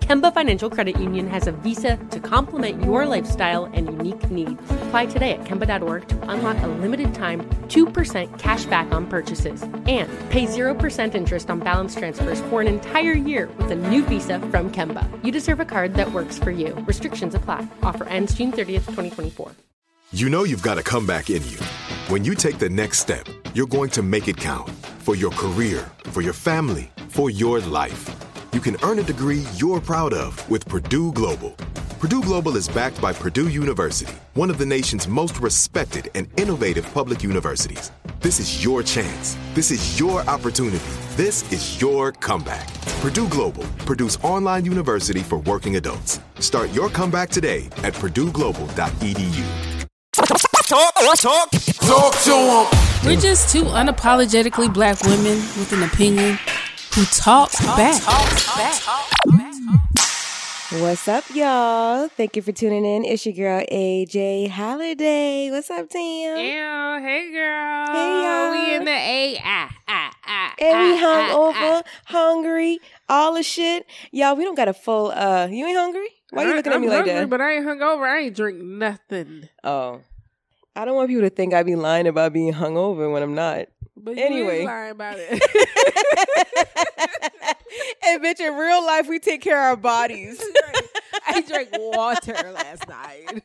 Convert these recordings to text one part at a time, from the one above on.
Kemba Financial Credit Union has a visa to complement your lifestyle and unique needs. Apply today at Kemba.org to unlock a limited time 2% cash back on purchases and pay 0% interest on balance transfers for an entire year with a new visa from Kemba. You deserve a card that works for you. Restrictions apply. Offer ends June 30th, 2024. You know you've got a comeback in you. When you take the next step, you're going to make it count for your career, for your family, for your life. You can earn a degree you're proud of with Purdue Global. Purdue Global is backed by Purdue University, one of the nation's most respected and innovative public universities. This is your chance. This is your opportunity. This is your comeback. Purdue Global, Purdue's online university for working adults. Start your comeback today at purdueglobal.edu. Talk, talk, talk to him. We're just two unapologetically black women with an opinion who talk, back. What's up, y'all? Thank you for tuning in. It's your girl AJ Holiday. What's up, Tim? Yeah, hey girl. Hey, y'all. We in the A ah ah ah. And we ah, hung ah, over, hungry, all the shit. Y'all, we don't got a full uh you ain't hungry? Why you I- looking at I'm me like hungry, that? But I ain't hungover. I ain't drink nothing. Oh. I don't want people to think I be lying about being hungover when I'm not. But you Anyway. lying about it. and bitch, in real life, we take care of our bodies. I drank water last night.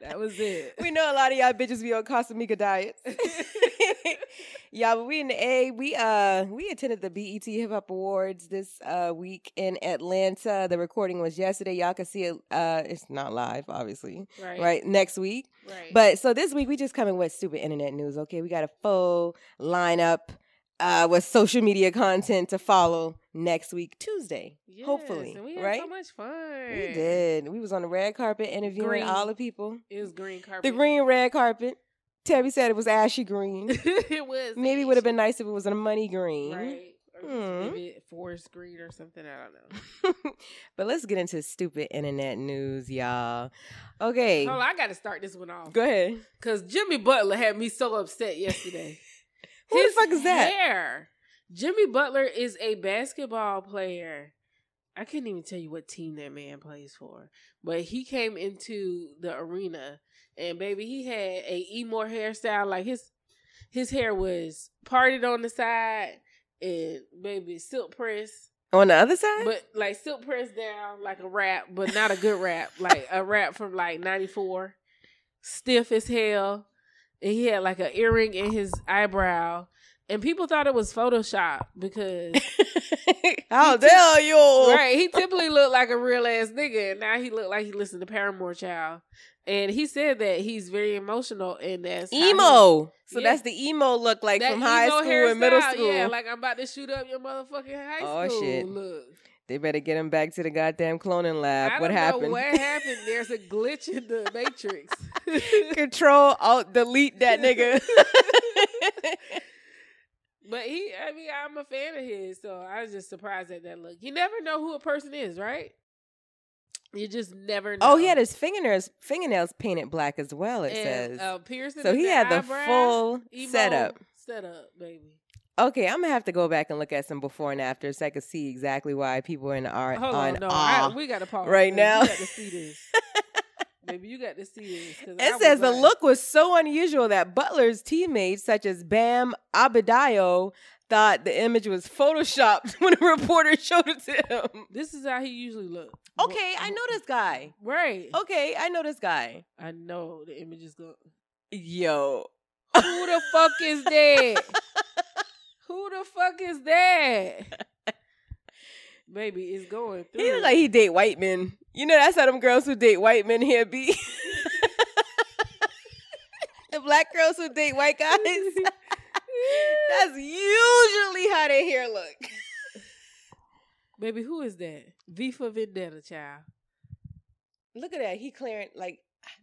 That was it. we know a lot of y'all bitches be on Casamica diets. yeah, but we in the A. We uh we attended the BET Hip Hop Awards this uh week in Atlanta. The recording was yesterday. Y'all can see it. Uh, it's not live, obviously. Right. Right next week. Right. But so this week we just coming with stupid internet news. Okay, we got a full lineup uh with social media content to follow next week Tuesday. Yes, hopefully, we had right? so much fun. We did. We was on the red carpet interviewing Green. all the people. It was green carpet. The green red carpet. Terry said it was ashy green. it was. Maybe it would have been nice if it was a money green. Right. Or Hmm. maybe forest green or something. I don't know. but let's get into stupid internet news, y'all. Okay. Hold on, I got to start this one off. Go ahead. Because Jimmy Butler had me so upset yesterday. Who the His fuck is that? Hair. Jimmy Butler is a basketball player. I couldn't even tell you what team that man plays for, but he came into the arena and baby, he had a emo hairstyle. Like his his hair was parted on the side and baby silk press, On the other side? but like silk press down like a wrap, but not a good wrap, like a wrap from like '94, stiff as hell, and he had like an earring in his eyebrow, and people thought it was Photoshop because How dare you? Right. He typically looked like a real ass nigga, and now he looked like he listened to Paramore Child. And he said that he's very emotional, and that's how he- Emo. So Yeah. that's the emo look like that from high emo school and middle school. Yeah, like I'm about to shoot up your motherfucking high Oh, school. shit. Look. They better get him back to the goddamn cloning lab. What happened? what happened. There's a glitch in the matrix. Control Alt Delete that nigga. But he, I mean, I'm a fan of his, so I was just surprised at that look. You never know who a person is, right? You just never know. oh, he had his fingernails fingernails painted black as well. It and, says. uh, piercing so he the had the eyebrow, full setup. Setup, baby. Okay, I'm gonna have to go back and look at some before and after so I can see exactly why people are in art Hold on on, no. I, we got to pause right now. You got to see this, baby. You got to see this. I It was says the like- look was so unusual that Butler's teammates, such as Bam Adebayo, thought the image was photoshopped when a reporter showed it to him. This is how he usually look. Okay, I know this guy. Right. Okay, I know this guy. I know the image is going. Yo. Who the fuck is that? Who the fuck is that? Baby, it's going through. He look like he date white men. You know, that's how them girls who date white men here be. the black girls who date white guys. that's usually how their hair look. Baby, who is that? V for Vendetta, child. Look at that. He clearing like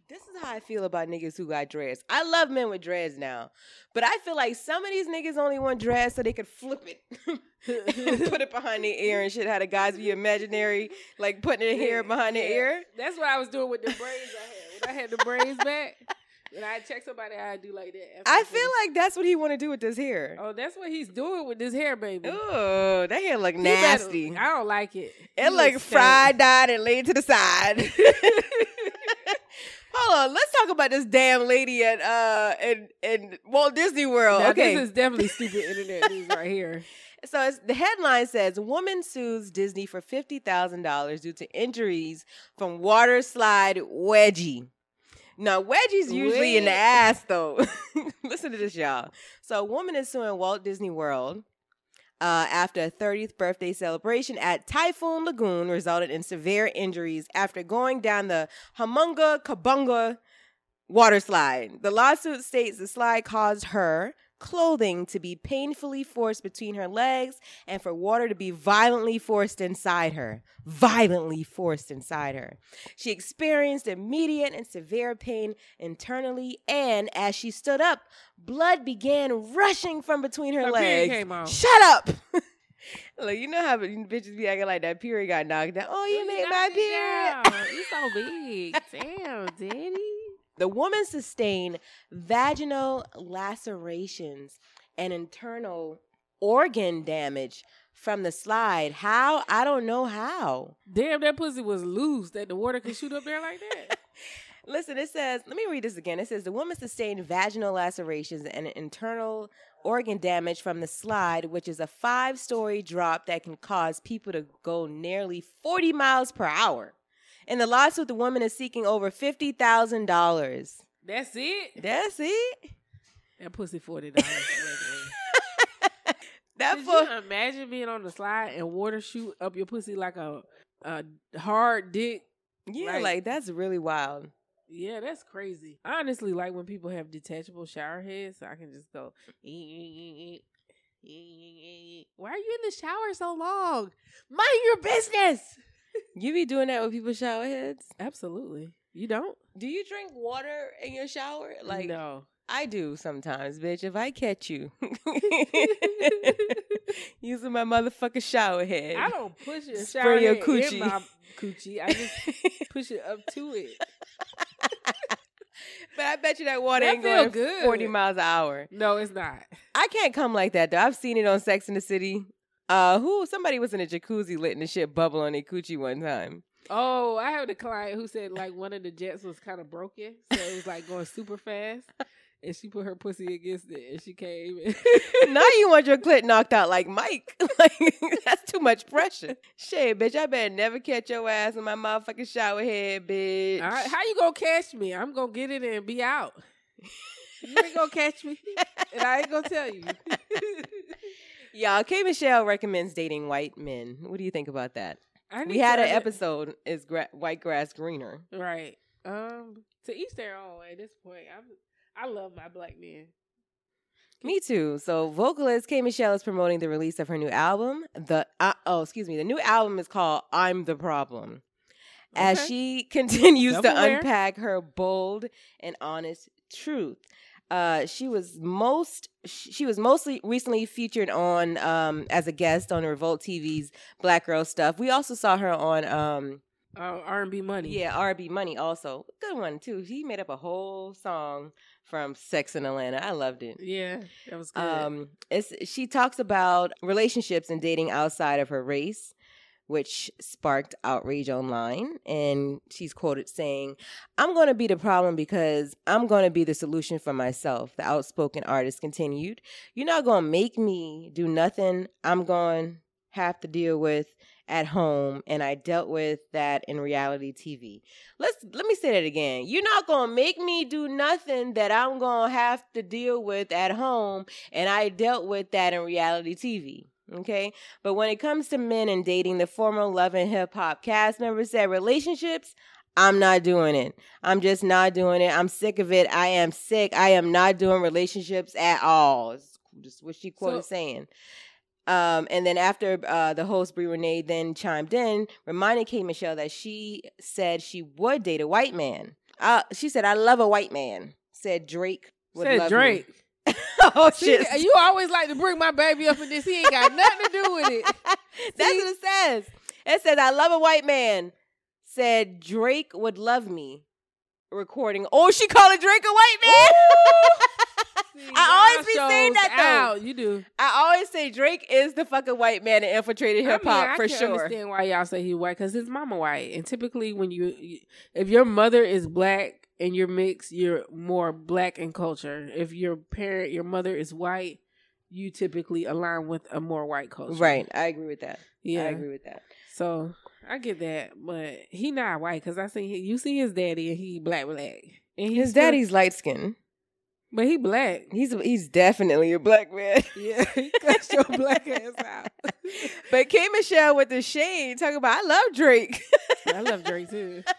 this is how I feel about niggas who got dreads. I love men with dreads now, but I feel like some of these niggas only want dreads so they could flip it, put it behind their ear and shit. How the guys be imaginary, like putting their hair behind their Yeah. ear. That's what I was doing with the braids I had. When I had the braids back, when I check somebody, I do like that. I feel like that's what he want to do with this hair. Oh, that's what he's doing with this hair, baby. Oh, that hair look He better- nasty. I don't like it. It He like fried, dyed, and laid to the side. Hold on, let's talk about this damn lady at uh in in Walt Disney World. Now, okay, This is definitely stupid internet news right here. So it's, the headline says woman sues Disney for fifty thousand dollars due to injuries from water slide wedgie. Now wedgie's usually in the ass though. Listen to this, y'all. So a woman is suing Walt Disney World uh, after a 30th birthday celebration at Typhoon Lagoon resulted in severe injuries after going down the Humunga Kowabunga water slide. The lawsuit states the slide caused her clothing to be painfully forced between her legs and for water to be violently forced inside her. Violently forced inside her. She experienced immediate and severe pain internally, and as she stood up, blood began rushing from between her, Her legs. Shut up! Like you know how bitches be acting like that period got knocked down. Oh, you made my period. You so big. Damn, daddy. The woman sustained vaginal lacerations and internal organ damage from the slide. How? I don't know how. Damn, that pussy was loose that the water could shoot up there like that. Listen, it says, let me read this again. It says the woman sustained vaginal lacerations and internal organ damage from the slide, which is a five story drop that can cause people to go nearly 40 miles per hour. In the lawsuit, the woman is seeking over $50,000. That's it. That's it. That pussy forty dollars. That Could for you imagine being on the slide and water shoot up your pussy like a a hard dick? yeah, like- like that's really wild. Yeah, that's crazy. I honestly like when people have detachable shower heads, so I can just go. Why are you in the shower so long? Mind your business. You be doing that with people's shower heads? Absolutely. You don't? Do you drink water in your shower? Like no. I do sometimes, bitch. If I catch you using my motherfucking shower head, I don't push your Spray shower your head coochie. in my coochie. I just push it up to it. But I bet you that water That ain't going good. forty miles an hour. No, it's not. I can't come like that though. I've seen it on Sex in the City. Uh, who somebody was in a jacuzzi letting the shit bubble on their coochie one time. Oh, I had a client who said like one of the jets was kind of broken, so it was like going super fast, and she put her pussy against it, and she came. And now you want your clit knocked out like Mike. like that's too much pressure. Shit, bitch, I better never catch your ass in my motherfucking shower head, bitch. All right, how you gonna catch me? I'm gonna get it and be out. You ain't gonna catch me, and I ain't gonna tell you. Y'all, K Michelle recommends dating white men. What do you think about that? We had an episode is gra- white grass greener. Right. Um. To each their own. At this point, I'm. I love my black men. Me too. So, vocalist K Michelle is promoting the release of her new album. The uh, oh, excuse me, the new album is called "I'm the Problem." As Okay. she continues to Self-aware. unpack her bold and honest truth, uh, she was most she was mostly recently featured on um, as a guest on Revolt TV's Black Girl Stuff. We also saw her on um, Uh, R&B money. yeah, R&B Money also. Good one too. He made up a whole song from Sex in Atlanta. I loved it. Yeah. That was good. Um, it's she talks about relationships and dating outside of her race, which sparked outrage online. And she's quoted saying, "I'm going to be the problem because I'm going to be the solution for myself." The outspoken artist continued, "You're not going to make me do nothing. I'm going to have to deal with." At home, and I dealt with that in reality TV. Let's let me say that again. You're not gonna make me do nothing that I'm gonna have to deal with at home and I dealt with that in reality TV. Okay. But when it comes to men and dating, the former Love and Hip Hop cast member said relationships, I'm not doing it. I'm just not doing it. I'm sick of it. I am sick. I am not doing relationships at all. Is just what she quoted So- saying. Um, and then after uh, the host Brie Renee then chimed in, reminding K Michelle that she said she would date a white man. Uh, she said, "I love a white man." Said Drake. Would Said love me. Oh See, shit! you always like to bring my baby up in this. He ain't got nothing to do with it. That's what it says. It says, I love a white man. Said Drake would love me. Recording. Oh, she calling Drake a white man. I always be saying that though. out. You do. I always say Drake is the fucking white man that infiltrated hip hop I mean, I for sure. understand why y'all say he white because his mama white, and typically when you- if your mother is black and you're mixed, you're more black in culture. If your parent, your mother is white, you typically align with a more white culture. Right. I agree with that. Yeah. I agree with that. So I get that, but he not white because I see you see his daddy and he black black. And His still- daddy's light skinned. but he black. He's he's definitely a black man. Yeah, he cut your black ass out. but K Michelle with the shade talking about I love Drake. I love Drake too.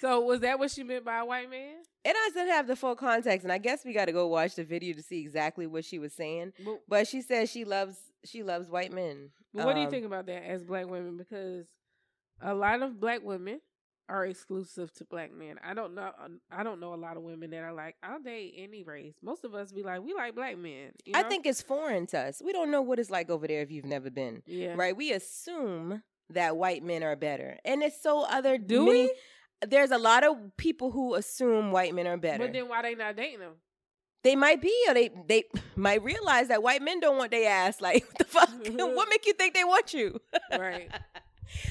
so was that what she meant by a white man? It doesn't have the full context, and I guess we got to go watch the video to see exactly what she was saying. But, But she says she loves she loves white men. but what do you Um, think about that as black women? Because a lot of black women are exclusive to black men. I don't know. I don't know a lot of women that are like, I'll date any race. Most of us be like, we like black men. you I think it's foreign to us. We don't know what it's like over there if you've never been. yeah. Right? We assume that white men are better, and it's so other. Do many- we? There's a lot of people who assume white men are better. But then why they not dating them? they might be, or they they might realize that white men don't want their ass. Like what the fuck? what make you think they want you? Right.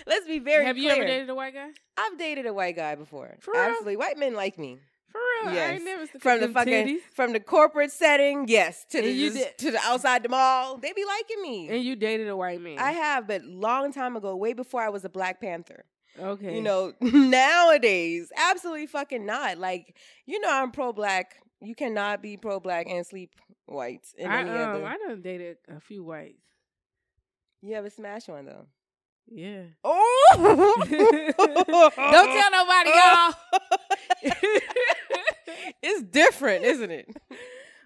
Let's be very. Have you clear. ever dated a white guy? I've dated a white guy before. For real? Absolutely, white men like me. For real? I Yes. ain't never seen From the fucking titties. from the corporate setting, yes, to the And you just- did- to the outside the mall, they be liking me. And you dated a white man. I have, but long time ago, way before I was a Black Panther. Okay. You know, nowadays, absolutely fucking not. Like, you know, I'm pro black. You cannot be pro black and sleep whites in I, any um, other. I done dated a few whites. You ever smash one though? Yeah. Oh! Don't tell nobody, y'all. it's different, isn't it?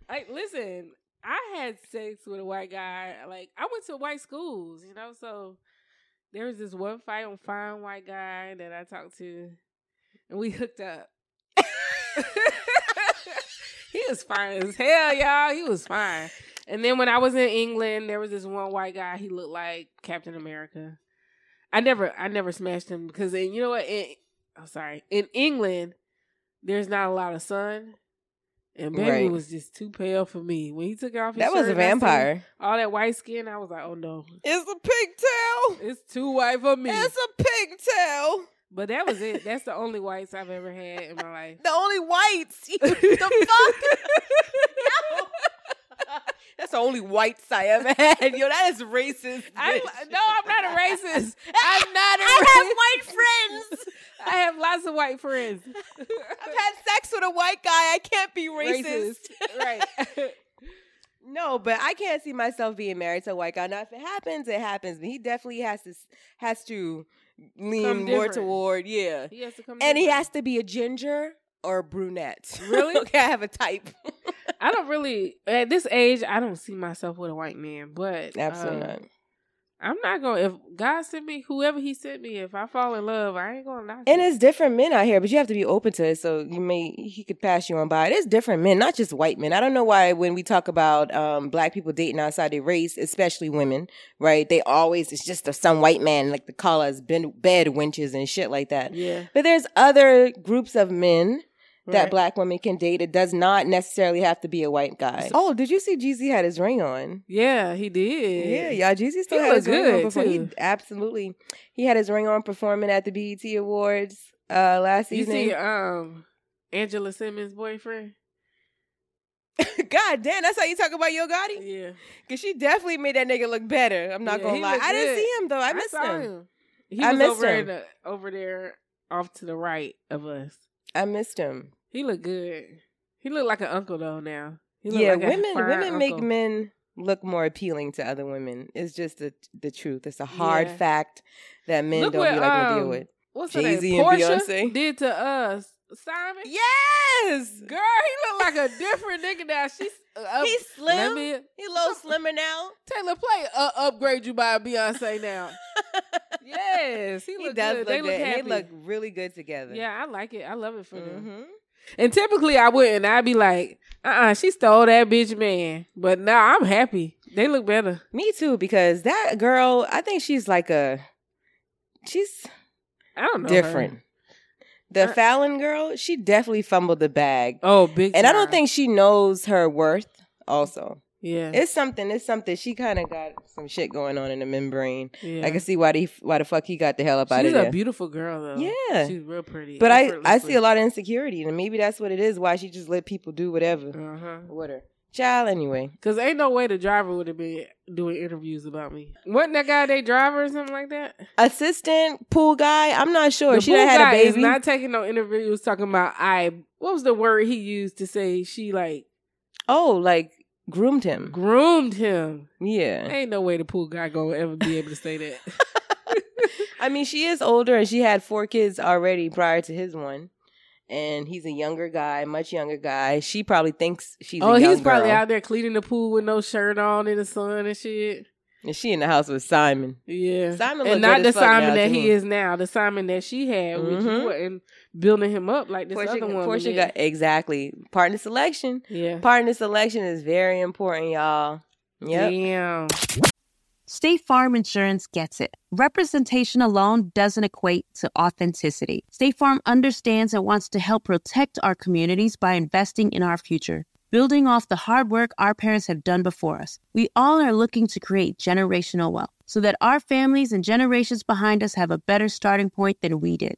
like, listen, I had sex with a white guy. Like, I went to white schools, you know, so there was this one fight on fine white guy that I talked to, and we hooked up. he was fine as hell, y'all. He was fine. And then when I was in England, there was this one white guy. He looked like Captain America. I never, I never smashed him because, in, you know what? In, I'm sorry. In England, there's not a lot of sun, and baby Right. was just too pale for me. When he took off his That was a shirt and I seen vampire. all that white skin, I was like, oh no, It's a pigtail. it's too white for me. It's a pigtail. But that was it. That's the only whites I've ever had in my life. The only whites. the fuck? Yo. That's the only whites I ever had. Yo, that is racist. I, bitch. no, I'm not a racist. I'm not a I have white friends. I have lots of white friends. I've had sex with a white guy. I can't be racist. Right. No, but I can't see myself being married to a white guy. Now, if it happens, it happens. But he definitely has to has to lean more toward yeah, He has to come. and he has to be a ginger or brunette. Really? okay, I have a type. I don't really at this age. I don't see myself with a white man, but Absolutely uh, not. I'm not gonna. If God sent me, whoever He sent me, if I fall in love, I ain't gonna knock And it. it's different men out here, but you have to be open to it. So you may he could pass you on by. There's different men, not just white men. I don't know why when we talk about um, black people dating outside their race, especially women, right? They always it's just a, some white man like to call us bed wenches and shit like that. Yeah, But there's other groups of men that Right. black women can date. It does not necessarily have to be a white guy. Oh, did you see Jeezy had his ring on? yeah, he did. Yeah, y'all. Jeezy still He had his look ring on. good, Before. He too. absolutely he had his ring on performing at the BET Awards uh, last season. You evening. see, um, Angela Simmons' boyfriend. God damn, that's how you talk about Yo Gotti? Yeah, Cause she definitely made that nigga look better. I'm not Yeah, gonna lie. look I didn't good. see him though. I missed saw him. He I was missed over him. the, over there, off to the right of us. I missed him. He looked good. He looked like an uncle though. Now, he Yeah, like a women women make men look more appealing to other women. It's just the the truth. It's a hard Yeah. fact that men Look don't what, be like to deal um, with. What's Jay-Z name? and Porsha Beyonce. did to us. Simon. Yes, Girl, he look like a different nigga now. She's uh, he's slim. me- He a little slimmer now. Taylor play uh, upgrade you by Beyonce now. yes, he, He does good. look they good. look happy. they look really good together. yeah, I like it. I love it for them. hmm And typically I wouldn't. I'd be like, uh uh she stole that bitch man. But now I'm happy. They look better. Me too, because that girl, I think she's like a, she's I don't know. her. different. The Uh, Falynn girl, she definitely fumbled the bag. Oh, big and I don't think she knows her worth also. Yeah. It's something, it's something. She kind of got some shit going on in the membrane. yeah. I can see why the why the fuck he got the hell up out of there. She's a beautiful girl though. Yeah. She's real pretty. but I I see a lot of insecurity and maybe that's what it is why she just let people do whatever Uh huh. with her. Child anyway. Cause ain't no way the driver would have been doing interviews about me. Wasn't that guy they driver or something like that? Assistant pool guy, I'm not sure. The she pool had a guy is baby. not taking no interviews talking about I. What was the word he used to say she like oh, like groomed him. groomed him? Yeah. Ain't no way the pool guy gonna ever be able to say that. I mean, she is older and she had four kids already prior to his one. And he's a younger guy, much younger guy. She probably thinks she's oh, he's probably girl. out there cleaning the pool with no shirt on in the sun and shit. And she in the house with Simon. Yeah, Simon and not the Simon that he is now. The Simon that she had, which Mhm. you wasn't building him up like this Porsha, other woman. Porsha got exactly partner selection. yeah. Partner selection is very important, y'all. Yep. Damn. State Farm Insurance gets it. Representation alone doesn't equate to authenticity. State Farm understands and wants to help protect our communities by investing in our future, building off the hard work our parents have done before us. We all are looking to create generational wealth so that our families and generations behind us have a better starting point than we did.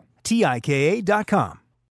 T I K A.com.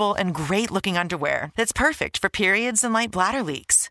and great looking underwear that's perfect for periods and light bladder leaks.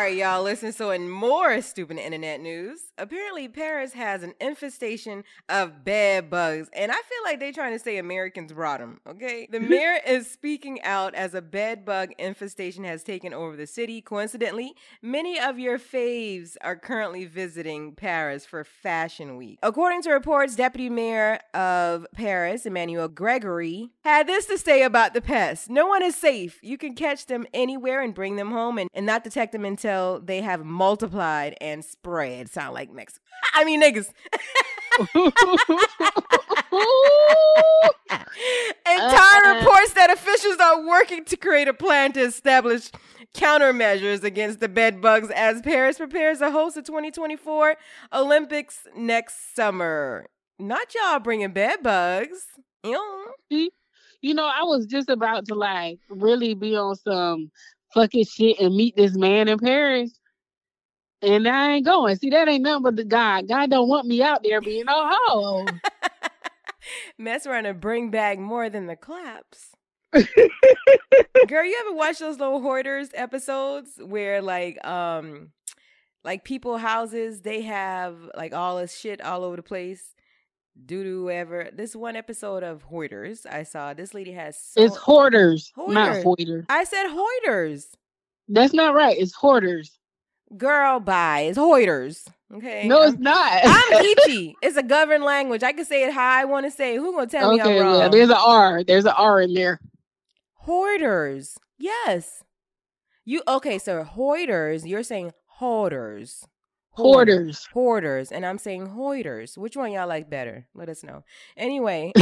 right, y'all, listen. So, in more stupid internet news, apparently Paris has an infestation of bed bugs, and I feel like they're trying to say Americans brought them. Okay, the mayor is speaking out as a bed bug infestation has taken over the city. Coincidentally, many of your faves are currently visiting Paris for Fashion Week. According to reports, Deputy Mayor of Paris, Emmanuel Gregory, had this to say about the pests: "No one is safe. You can catch them anywhere and bring them home, and, and not detect them until they have multiplied and spread." Sound like Mexico? I mean, niggas. Entire Uh-uh. reports that officials are working to create a plan to establish countermeasures against the bed bugs as Paris prepares to host the 2024 Olympics next summer. Not y'all bringing bed bugs. You know, I was just about to like really be on some fucking shit and meet this man in Paris. And I ain't going. See, that ain't nothing but the God. God don't want me out there being a hoe. Mess around and bring back more than the claps. Girl, you ever watch those little hoarders episodes where like um like people houses they have like all this shit all over the place? Doo doo ever. This one episode of Hoarders I saw. This lady has so- it's hoarders, not Hoarders. hoarders. I said hoarders. That's not right. It's hoarders. Girl, bye. It's hoarders. Okay. No, it's not. I'm Ichi. It's a governed language. I can say it how I want to say. it. Who gonna tell me okay, I'm wrong? well, there's an R. There's an R in there. Hoarders. Yes. You okay, so hoarders, you're saying hoarders. Hoarders. Hoarders. And I'm saying hoarders. Which one y'all like better? Let us know. Anyway.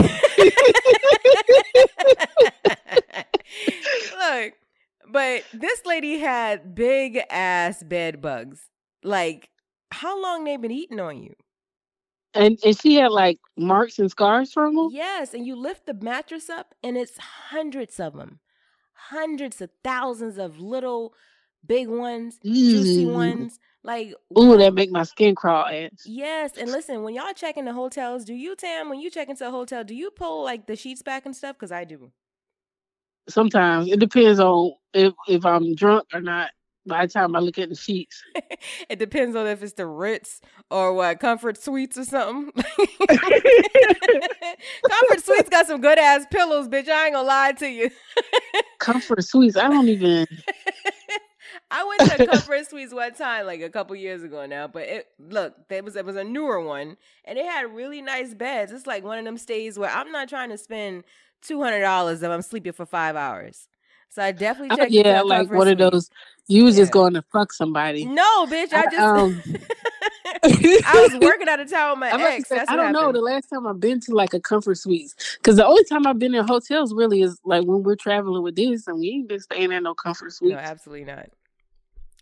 Look, but this lady had big ass bed bugs. Like, how long they been eating on you? And and she had like marks and scars from them. Yes, and you lift the mattress up, and it's hundreds of them, hundreds of thousands of little, big ones, juicy Mm. ones. Like, Ooh, that make my skin crawl. Ants. yes, and listen, when y'all check into hotels, do you, Tam, when you check into a hotel, do you pull like the sheets back and stuff? Because I do. Sometimes it depends on if if I'm drunk or not. By the time I look at the sheets, It depends on if it's the Ritz or what Comfort Suites or something. Comfort Suites got some good ass pillows, bitch. I ain't gonna lie to you. comfort suites. I don't even. I went to Comfort Suites one time, like a couple years ago now. But it look, there was it was a newer one, and it had really nice beds. It's like one of them stays where I'm not trying to spend two hundred dollars if I'm sleeping for five hours. So I definitely Oh, checked. yeah, into like one of those. You was just going to fuck somebody. No, bitch. I I- just um, I was working out of town with my I'm ex. say, I don't know the last time I've been to like a comfort suites because the only time I've been in hotels really is like when we're traveling with this and we ain't been staying at no comfort suites. No, absolutely not.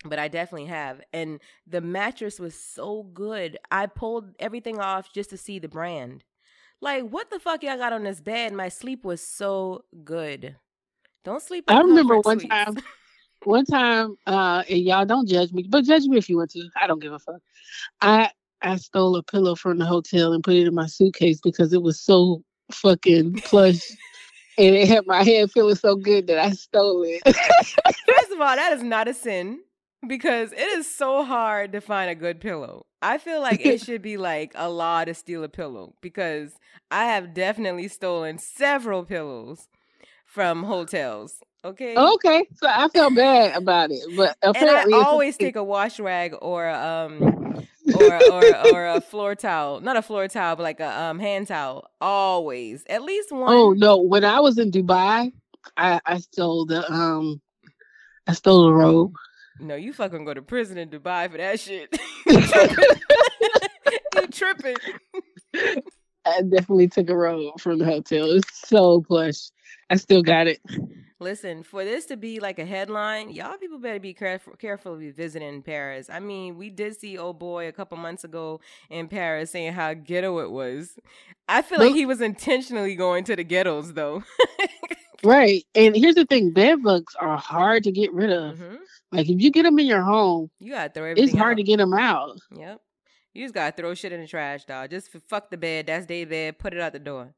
But I definitely have. And the mattress was so good. I pulled everything off just to see the brand. Like, what the fuck y'all got on this bed? My sleep was so good. Don't sleep. I remember one suites. time, one time, uh, and y'all don't judge me, but judge me if you want to. I don't give a fuck. I I stole a pillow from the hotel and put it in my suitcase because it was so fucking plush, and it had my head feeling so good that I stole it. First of all, that is not a sin because it is so hard to find a good pillow. I feel like it should be like a law to steal a pillow because I have definitely stolen several pillows from hotels. Okay. okay, so I felt bad about it, but And I always take a wash rag or um or or or a floor towel, not a floor towel, but like a um hand towel. Always, at least one. Oh no! When I was in Dubai, I I stole the um, I stole a robe. No, you fucking go to prison in Dubai for that shit. you tripping? I definitely took a robe from the hotel. It's so plush. I still got it. Listen, for this to be like a headline, y'all people better be careful careful you're visiting Paris. I mean, we did see old boy a couple months ago in Paris saying how ghetto it was. I feel like he was intentionally going to the ghettos though. Right. And here's the thing: bed bugs are hard to get rid of. Mhm. Like if you get them in your home, You gotta throw everything. it's hard out. to get them out. Yep. You just gotta throw shit in the trash, dog. Just fuck the bed. That's their bed. Put it out the door.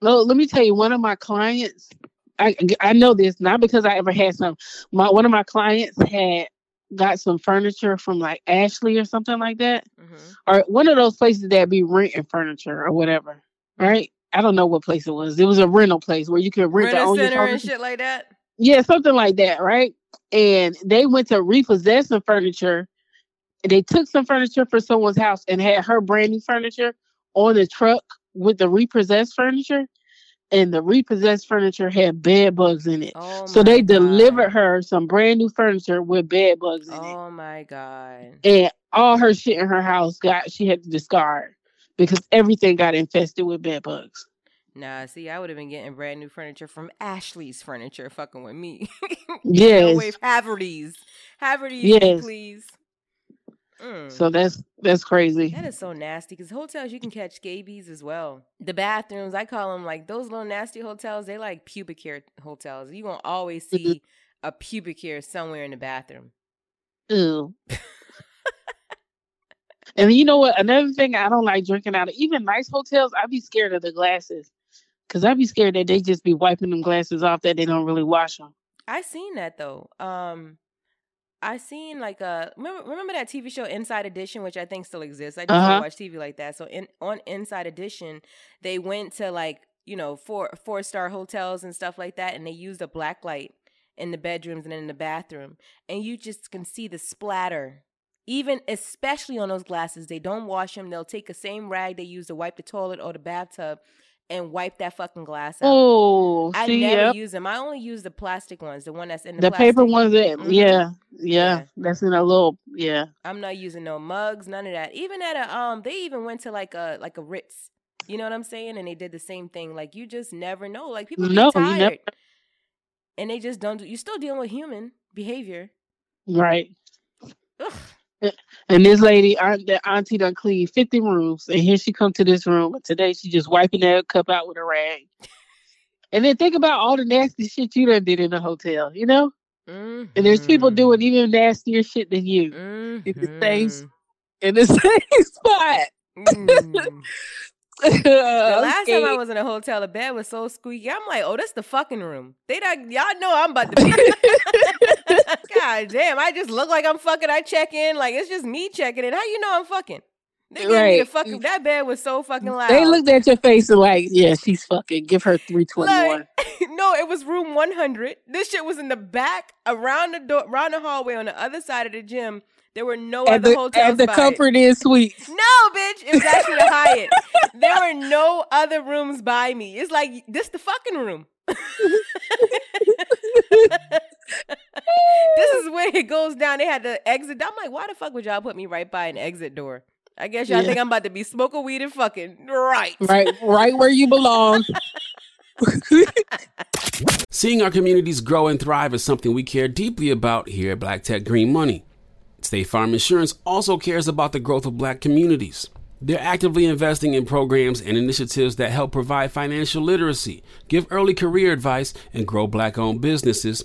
No, let me tell you, one of my clients, I I know this not because I ever had some. My one of my clients had got some furniture from like Ashley or something like that, Mm-hmm. or one of those places that be renting furniture or whatever. Right? I don't know what place it was. It was a rental place where you could rent a own your center and shit like that. Yeah, something like that, right? And they went to repossess some furniture. They took some furniture for someone's house and had her brand new furniture on the truck with the repossessed furniture. And the repossessed furniture had bed bugs in it. Oh so they delivered her some brand new furniture with bed bugs in it. Oh my god. And all her shit in her house got she had to discard because everything got infested with bed bugs. Nah, see, I would have been getting brand new furniture from Ashley's Furniture, fucking with me. Yes. way, Haverty's, Haverty's, Yes. please. Mm. So that's that's crazy. That is so nasty because hotels you can catch scabies as well. The bathrooms, I call them like those little nasty hotels. They like pubic hair hotels. You gonna always Mm-hmm. see a pubic hair somewhere in the bathroom. Ew. and you know what? Another thing I don't like drinking out of even nice hotels, I'd be scared of the glasses. Cause I'd be scared that they just be wiping them glasses off that they don't really wash them. I seen that though. Um, I seen like a remember remember that TV show Inside Edition, which I think still exists. I just Uh-huh. don't watch TV like that. So in on Inside Edition, they went to like you know four four star hotels and stuff like that, and they used a black light in the bedrooms and in the bathroom, and you just can see the splatter. Even especially on those glasses, they don't wash them. They'll take the same rag they use to wipe the toilet or the bathtub and wipe that fucking glass out. Oh, I see, never yep. use them. I only use the plastic ones, the one that's in the, the paper ones that Mhm. yeah, yeah, that's in a little yeah. I'm not using no mugs, none of that. Even at a um, they even went to like a like a Ritz. You know what I'm saying? And they did the same thing. Like you just never know. Like people No, get tired, never- and they just don't. do You're still dealing with human behavior. Right. And this lady, aunt, the auntie done cleaned 50 rooms, and here she come to this room, and today she just wiping that cup out with a rag. And then think about all the nasty shit you done did in the hotel, you know? And there's people Mm-hmm. doing even nastier shit than you in the same in the same spot. Mm. The last time I was in a hotel, the bed was so squeaky. I'm like, oh, that's the fucking room. They not, y'all know I'm about to be. God damn, I just look like I'm fucking. I check in like it's just me checking in. How you know I'm fucking? They gave me the fucking. That bed was so fucking loud. They looked at your face and like, yeah, she's fucking. Give her 321. Like, no, it was room 100. This shit was in the back, around the door, around the hallway, on the other side of the gym. There were no at other the, hotels at the. Comfort Inn Suites. No, bitch. It was actually the Hyatt. there were no other rooms by me. It's like this the fucking room. this is where it goes down. They had to exit. I'm like, why the fuck would y'all put me right by an exit door? I guess y'all Yeah. think I'm about to be smoking weed and fucking right. Right, right where you belong. Seeing our communities grow and thrive is something we care deeply about here at Black Tech Green Money. State Farm Insurance also cares about the growth of black communities. They're actively investing in programs and initiatives that help provide financial literacy, give early career advice, and grow black owned businesses,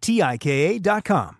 T I K A.com.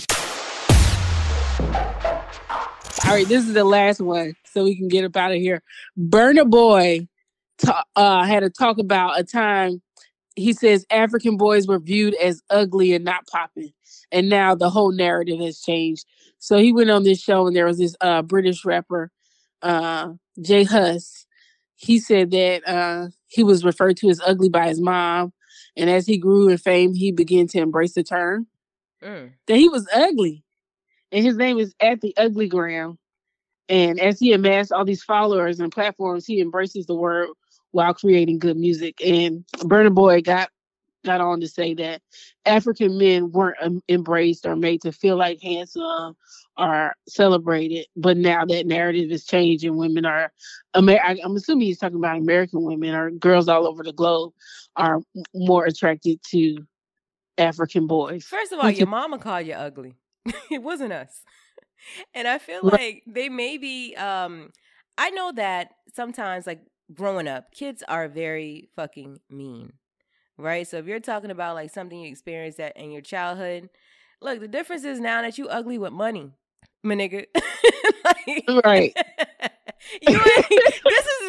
All right, this is the last one, so we can get up out of here. Burna Boy ta- uh, had a talk about a time he says African boys were viewed as ugly and not popping, and now the whole narrative has changed. So he went on this show, and there was this uh, British rapper, uh, J Hus. He said that uh, he was referred to as ugly by his mom, and as he grew in fame, he began to embrace the term Mm. that he was ugly. And his name is at the Ugly Gram. And as he amassed all these followers and platforms, he embraces the word while creating good music. And Burna Boy got got on to say that African men weren't um, embraced or made to feel like handsome or celebrated. But now that narrative is changing. Women are, Amer- I- I'm assuming he's talking about American women or girls all over the globe are more attracted to African boys. First of all, your mama called you ugly. it wasn't us. And I feel like they may be um I know that sometimes like growing up, kids are very fucking mean. Right? So if you're talking about like something you experienced that in your childhood, look, the difference is now that you ugly with money. My nigga. Like- Right. you ain't-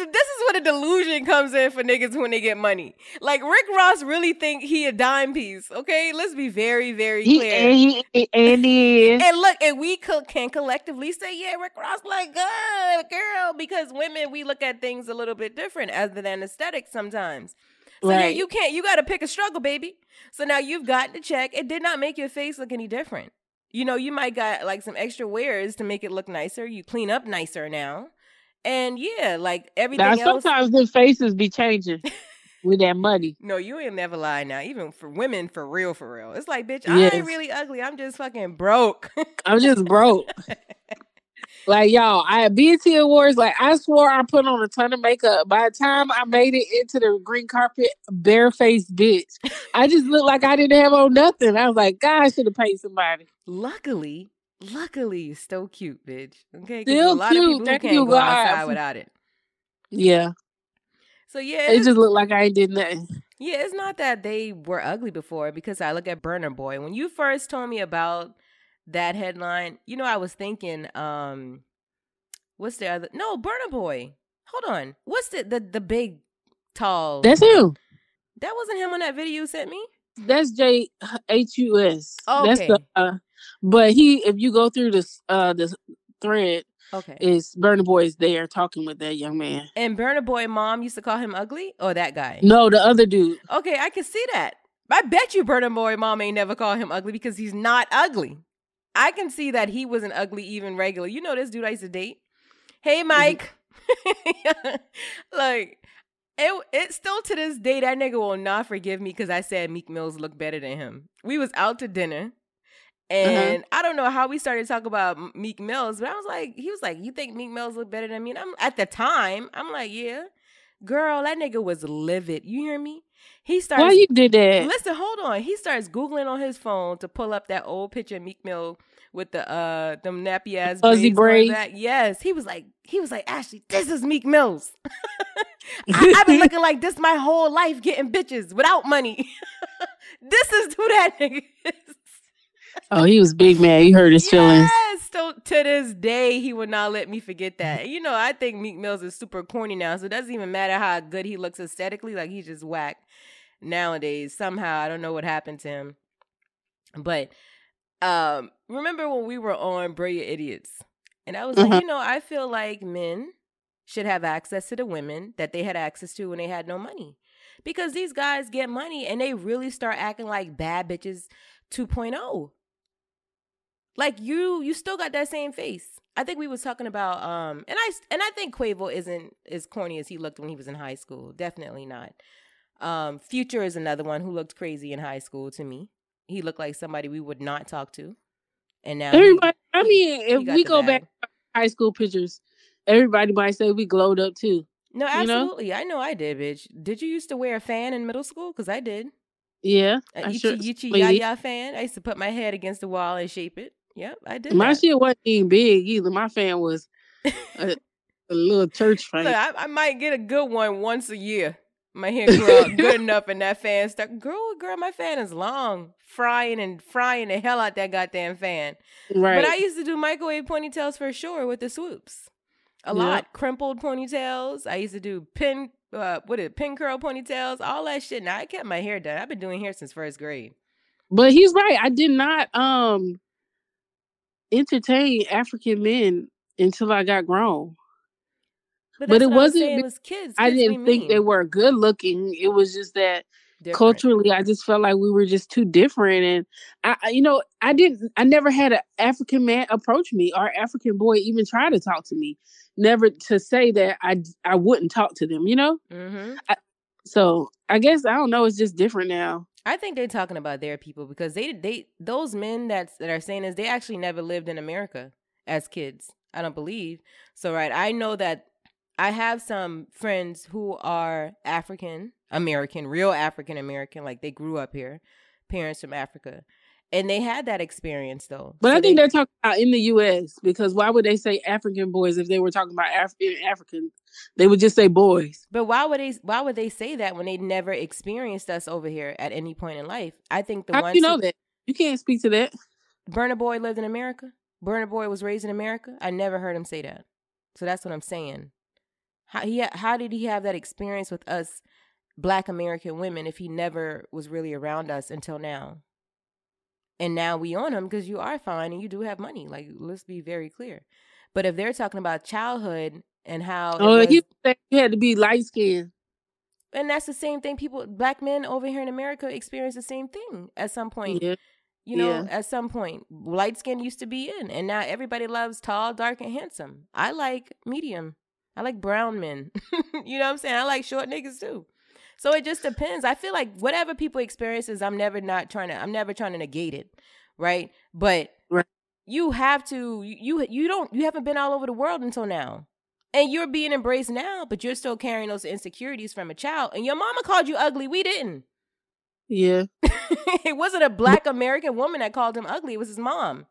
is this is where the delusion comes in for niggas when they get money. Like Rick Ross really think he a dime piece. Okay, let's be very very He, clear. and he and he is. And look, and we co- can collectively say, yeah, Rick Ross, like, good girl, because women, we look at things a little bit different other than aesthetics sometimes. So Right. you can't. You got to pick a struggle, baby. So now you've got to check. It did not make your face look any different. You know, you might got like some extra wears to make it look nicer. You clean up nicer now, and yeah, like everything Now else. sometimes the faces be changing with that money. No, you ain't never lie now. Even for women, for real, for real. It's like, bitch, I ain't really ugly. I'm just fucking broke. I'm just broke. like y'all, I at BET Awards, like I swore I put on a ton of makeup. By the time I made it into the green carpet, barefaced bitch. I just looked like I didn't have on nothing. I was like, God, I should have paid somebody. luckily, luckily, you're still cute, bitch. Okay, Still a lot cute. of people who can't you, go outside without it. Yeah. So yeah, It just looked like I did nothing. Yeah, it's not that they were ugly before because I look at Burna Boy. When you first told me about that headline, you know, I was thinking, um, what's the other? No, Burna Boy. Hold on. What's the the the big tall? That's him. That wasn't him on that video you sent me. That's J H U S. That's Okay. the uh, but he if you go through this uh this thread, Okay. is Burna Boy is there talking with that young man. And Burna Boy mom used to call him ugly. or that guy. No, the other dude. Okay, I can see that. I bet you Burna Boy mom ain't never call him ugly because he's not ugly. I can see that he wasn't ugly even regular. You know this dude I used to date. Hey Mike. like it it still to this day that nigga will not forgive me because I said Meek Mills looked better than him. We was out to dinner. And I don't know how we started talking about Meek Mills, but I was like, he was like, "You think Meek Mills look better than me?" And I'm at the time, I'm like, "Yeah, girl, that nigga was livid." You hear me? He starts. Why you did that? Listen, hold on. He starts googling on his phone to pull up that old picture of Meek Mill with the uh them nappy ass Fuzzy braids. going braids. back. Yes, he was like, he was like, Ashley, this is Meek Mills. I, I've been looking like this my whole life, getting bitches without money. this is who that nigga is. Oh, he was big man. You heard his feelings. Yes, still to this day, he would not let me forget that. You know, I think Meek Mills is super corny now, so it doesn't even matter how good he looks aesthetically. Like he's just whack nowadays. Somehow, I don't know what happened to him. But um, remember when we were on Brilliant Idiots, and I was like, you know, I feel like men should have access to the women that they had access to when they had no money. Because these guys get money and they really start acting like bad bitches 2.0 like you you still got that same face i think we was talking about um and i and i think quavo isn't as corny as he looked when he was in high school definitely not um future is another one who looked crazy in high school to me he looked like somebody we would not talk to and now he- Everybody, I mean, he if we go bag. back to high school pictures, everybody might say we glowed up too. no you know? absolutely i know i did bitch did you used to wear a fan in middle school because i did Yeah, a Ichi sure Ichi. Yaya fan. I used to put my head against the wall and shape it. Yep, I did. My that. shit wasn't even big either. My fan was a, a little church fan. Look, I, I might get a good one once a year. My hair grew out good enough, and that fan stuck. Girl, girl, my fan is long, frying and frying the hell out that goddamn fan. right. But I used to do microwave ponytails for sure with the swoops, a Yeah. lot. Crimpled ponytails. I used to do pin, uh, what is it, pin curl ponytails, all that shit. Now I kept my hair done. I've been doing hair since first grade. But he's right. I did not um entertain African men until I got grown. But, But it was wasn't It was kids. I didn't think they were good looking. It was just that Different. culturally, I just felt like we were just too different. And I, I- you know, I didn't. I never had an African man approach me or African boy even try to talk to me. Never to say that I I wouldn't talk to them. You know. Mm-hmm. So I guess I don't know. It's just different now. I think they're talking about their people because they they those men that's that are saying this they actually never lived in America as kids. I don't believe. So right, I know that I have some friends who are African American, real African American, like they grew up here, parents from Africa. And they had that experience though. But So I think they- they're talking about in the U.S. because why would they say African boys if they were talking about African eh, African? They would just say boys. But why would they why would they say that when they never experienced us over here at any point in life? I think the How ones you know who- that? You can't speak to that. Burna Boy lived in America. Burna Boy was raised in America. I never heard him say that. So that's what I'm saying. How he how did he have that experience with us black American women if he never was really around us until now? And now we on him because you are fine and you do have money. Like let's be very clear. But if they're talking about childhood and how Oh, was- he you had to be light skinned. and that's the same thing. People, black men over here in America, experience the same thing at some point. Yeah. You know, Yeah. at some point, light skin used to be in, and now everybody loves tall, dark, and handsome. I like medium. I like brown men. you know what I'm saying? I like short niggas too. So it just depends. I feel like whatever people experiences, I'm never not trying to. I'm never trying to negate it, right? But you have to. You you don't. You haven't been all over the world until now, and you're being embraced now. But you're still carrying those insecurities from a child. And your mama called you ugly. We didn't. Yeah. it wasn't a black American woman that called him ugly. It was his mom.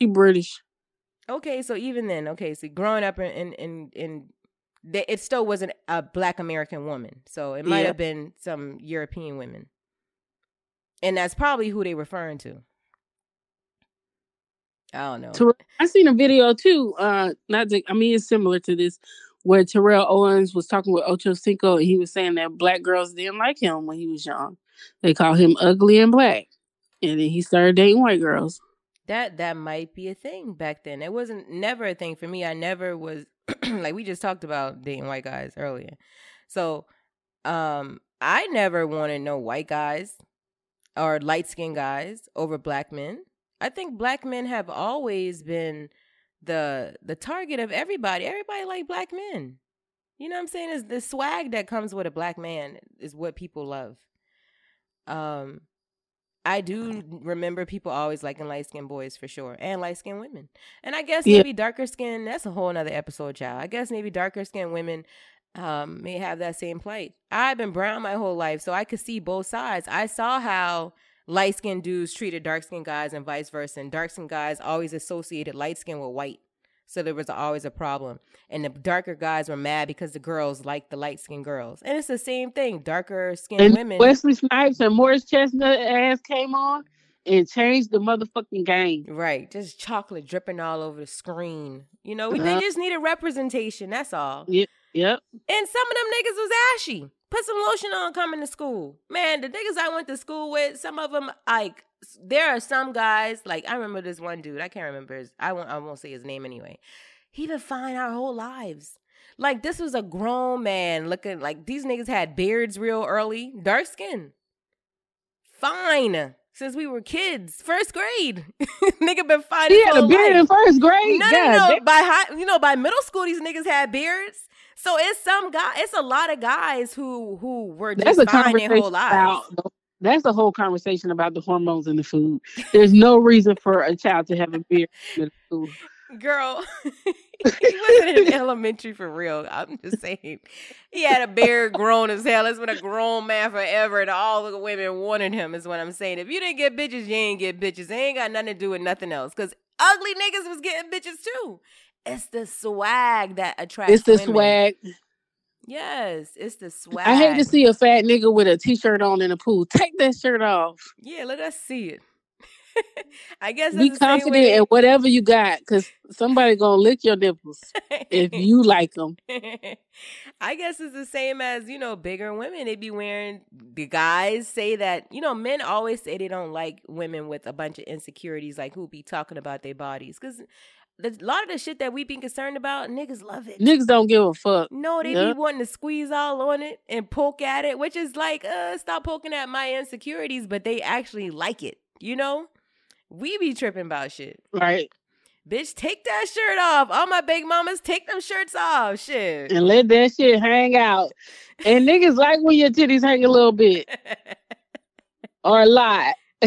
He British. Okay, so even then, okay, so growing up in in in, in th- it still wasn't a black American woman. So it might Yeah. have been some European women. And that's probably who they're referring to. I don't know. Ter- I seen a video too. Uh, not to, I mean, it's similar to this, where Terrell Owens was talking with Ocho Cinco, and he was saying that black girls didn't like him when he was young. They called him ugly and black, and then he started dating white girls. that that might be a thing back then. It wasn't never a thing for me. I never was like we just talked about dating white guys earlier. So um I never wanted no white guys or light skinned guys over black men. I think black men have always been the the target of everybody. Everybody like black men. You know what I'm saying? Is the swag that comes with a black man is what people love. Um I do remember people always liking light skinned boys for sure, and light skinned women. And I guess Yeah. maybe darker skin, that's a whole nother episode, child. I guess maybe darker skinned women um, may have that same plight. I've been brown my whole life, so I could see both sides. I saw how light skinned dudes treated dark skinned guys and vice versa. And dark skinned guys always associated light skin with white. So there was always a problem. And the darker guys were mad because the girls liked the light skinned girls. And it's the same thing. Darker skinned women. Wesley Snipes and Morris Chestnut ass came on and changed the motherfucking game. Right. Just chocolate dripping all over the screen. You know, we they Uh-huh. just need a representation. That's all. Yep. Yep. And some of them niggas was ashy. Put some lotion on coming to school. Man, the niggas I went to school with, some of them, like, there are some guys, like, I remember this one dude. I can't remember his, I won't, I won't say his name anyway. He been fine our whole lives. Like, this was a grown man looking, like, these niggas had beards real early, dark skin. Fine. Since we were kids, first grade, nigga been fine. He had a beard life. in first grade? No, God no, no. damn. By high, you know, by middle school, these niggas had beards. So it's some guy. It's a lot of guys who who were That's just a fine their whole lives. about. That's the whole conversation about the hormones in the food. There's no reason for a child to have a beard in school. Girl, he wasn't in elementary for real. I'm just saying, he had a beard grown as hell. It's been a grown man forever, and all the women wanted him. Is what I'm saying. If you didn't get bitches, you ain't get bitches. It ain't got nothing to do with nothing else. Cause ugly niggas was getting bitches too. It's the swag that attracts. It's the women. swag. Yes, it's the swag. I hate to see a fat nigga with a t-shirt on in a pool. Take that shirt off. Yeah, let us see it. I guess Be that's the same confident in whatever you got, cause somebody gonna lick your nipples if you like them. I guess it's the same as, you know, bigger women. They be wearing, the guys say that, you know, men always say they don't like women with a bunch of insecurities, like who be talking about their bodies. Because a lot of the shit that we be concerned about, niggas love it. Niggas don't give a fuck. No, they Yeah. be wanting to squeeze all on it and poke at it, which is like, uh, stop poking at my insecurities, but they actually like it, you know? We be tripping about shit. Right. Bitch, take that shirt off. All my big mamas, take them shirts off. Shit. And let that shit hang out. And niggas like when your titties hang a little bit. or a lot.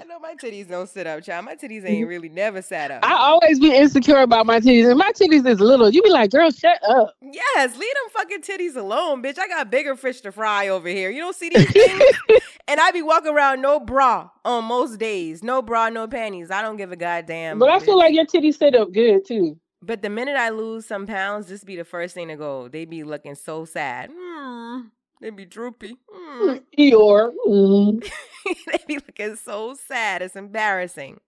I know my titties don't sit up, child. My titties ain't really never sat up. I always be insecure about my titties. And my titties is little. You be like, girl, shut up. Yes, leave them fucking titties alone, bitch. I got bigger fish to fry over here. You don't see these things? and I be walking around no bra on most days. No bra, no panties. I don't give a goddamn. But I feel like your titties sit up good too. But the minute I lose some pounds, this be the first thing to go. They be looking so sad. Hmm. They be droopy. Hmm. Eeyore. Mm. they be looking so sad. It's embarrassing.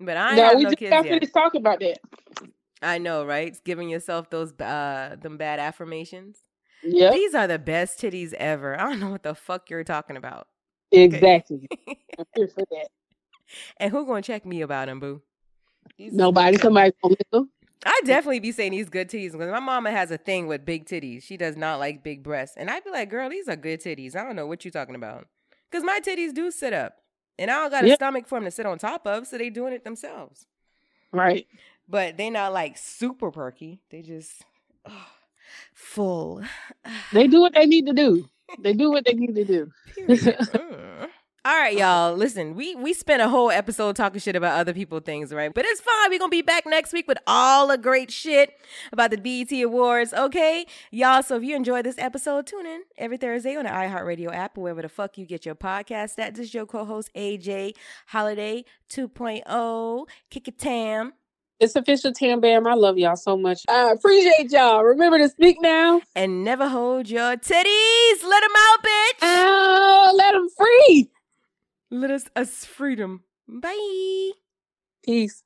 But I ain't have we no just kids got finished talking about that. I know, right? It's giving yourself those uh them bad affirmations. Yep. These are the best titties ever. I don't know what the fuck you're talking about. Exactly. I'm here for that. And who gonna check me about them, boo? These Nobody, good. somebody gonna. I definitely be saying these good titties because my mama has a thing with big titties. She does not like big breasts, and I'd be like, "Girl, these are good titties." I don't know what you're talking about because my titties do sit up, and I don't got a Yep. stomach for them to sit on top of, so they doing it themselves. Right. But they not like super perky. They just ugh, full. They do what they need to do. They do what they need to do. All right, y'all. Listen, we we spent a whole episode talking shit about other people things, right? But it's fine. We're gonna be back next week with all the great shit about the BET Awards, okay? Y'all, so if you enjoyed this episode, tune in every Thursday on the iHeartRadio app or wherever the fuck you get your podcast at. This your co-host AJ Holiday 2.0. Kick it Tam. It's official Tam Bam. I love y'all so much. I appreciate y'all. Remember to speak now. And never hold your titties. Let them out, bitch. Oh, let them free. Let us us freedom. Bye. Peace.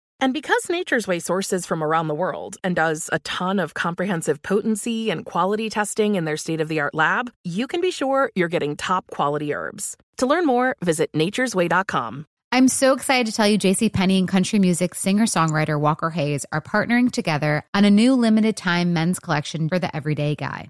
And because Nature's Way sources from around the world and does a ton of comprehensive potency and quality testing in their state of the art lab, you can be sure you're getting top quality herbs. To learn more, visit nature'sway.com. I'm so excited to tell you JC Penney and country music singer-songwriter Walker Hayes are partnering together on a new limited time men's collection for the everyday guy.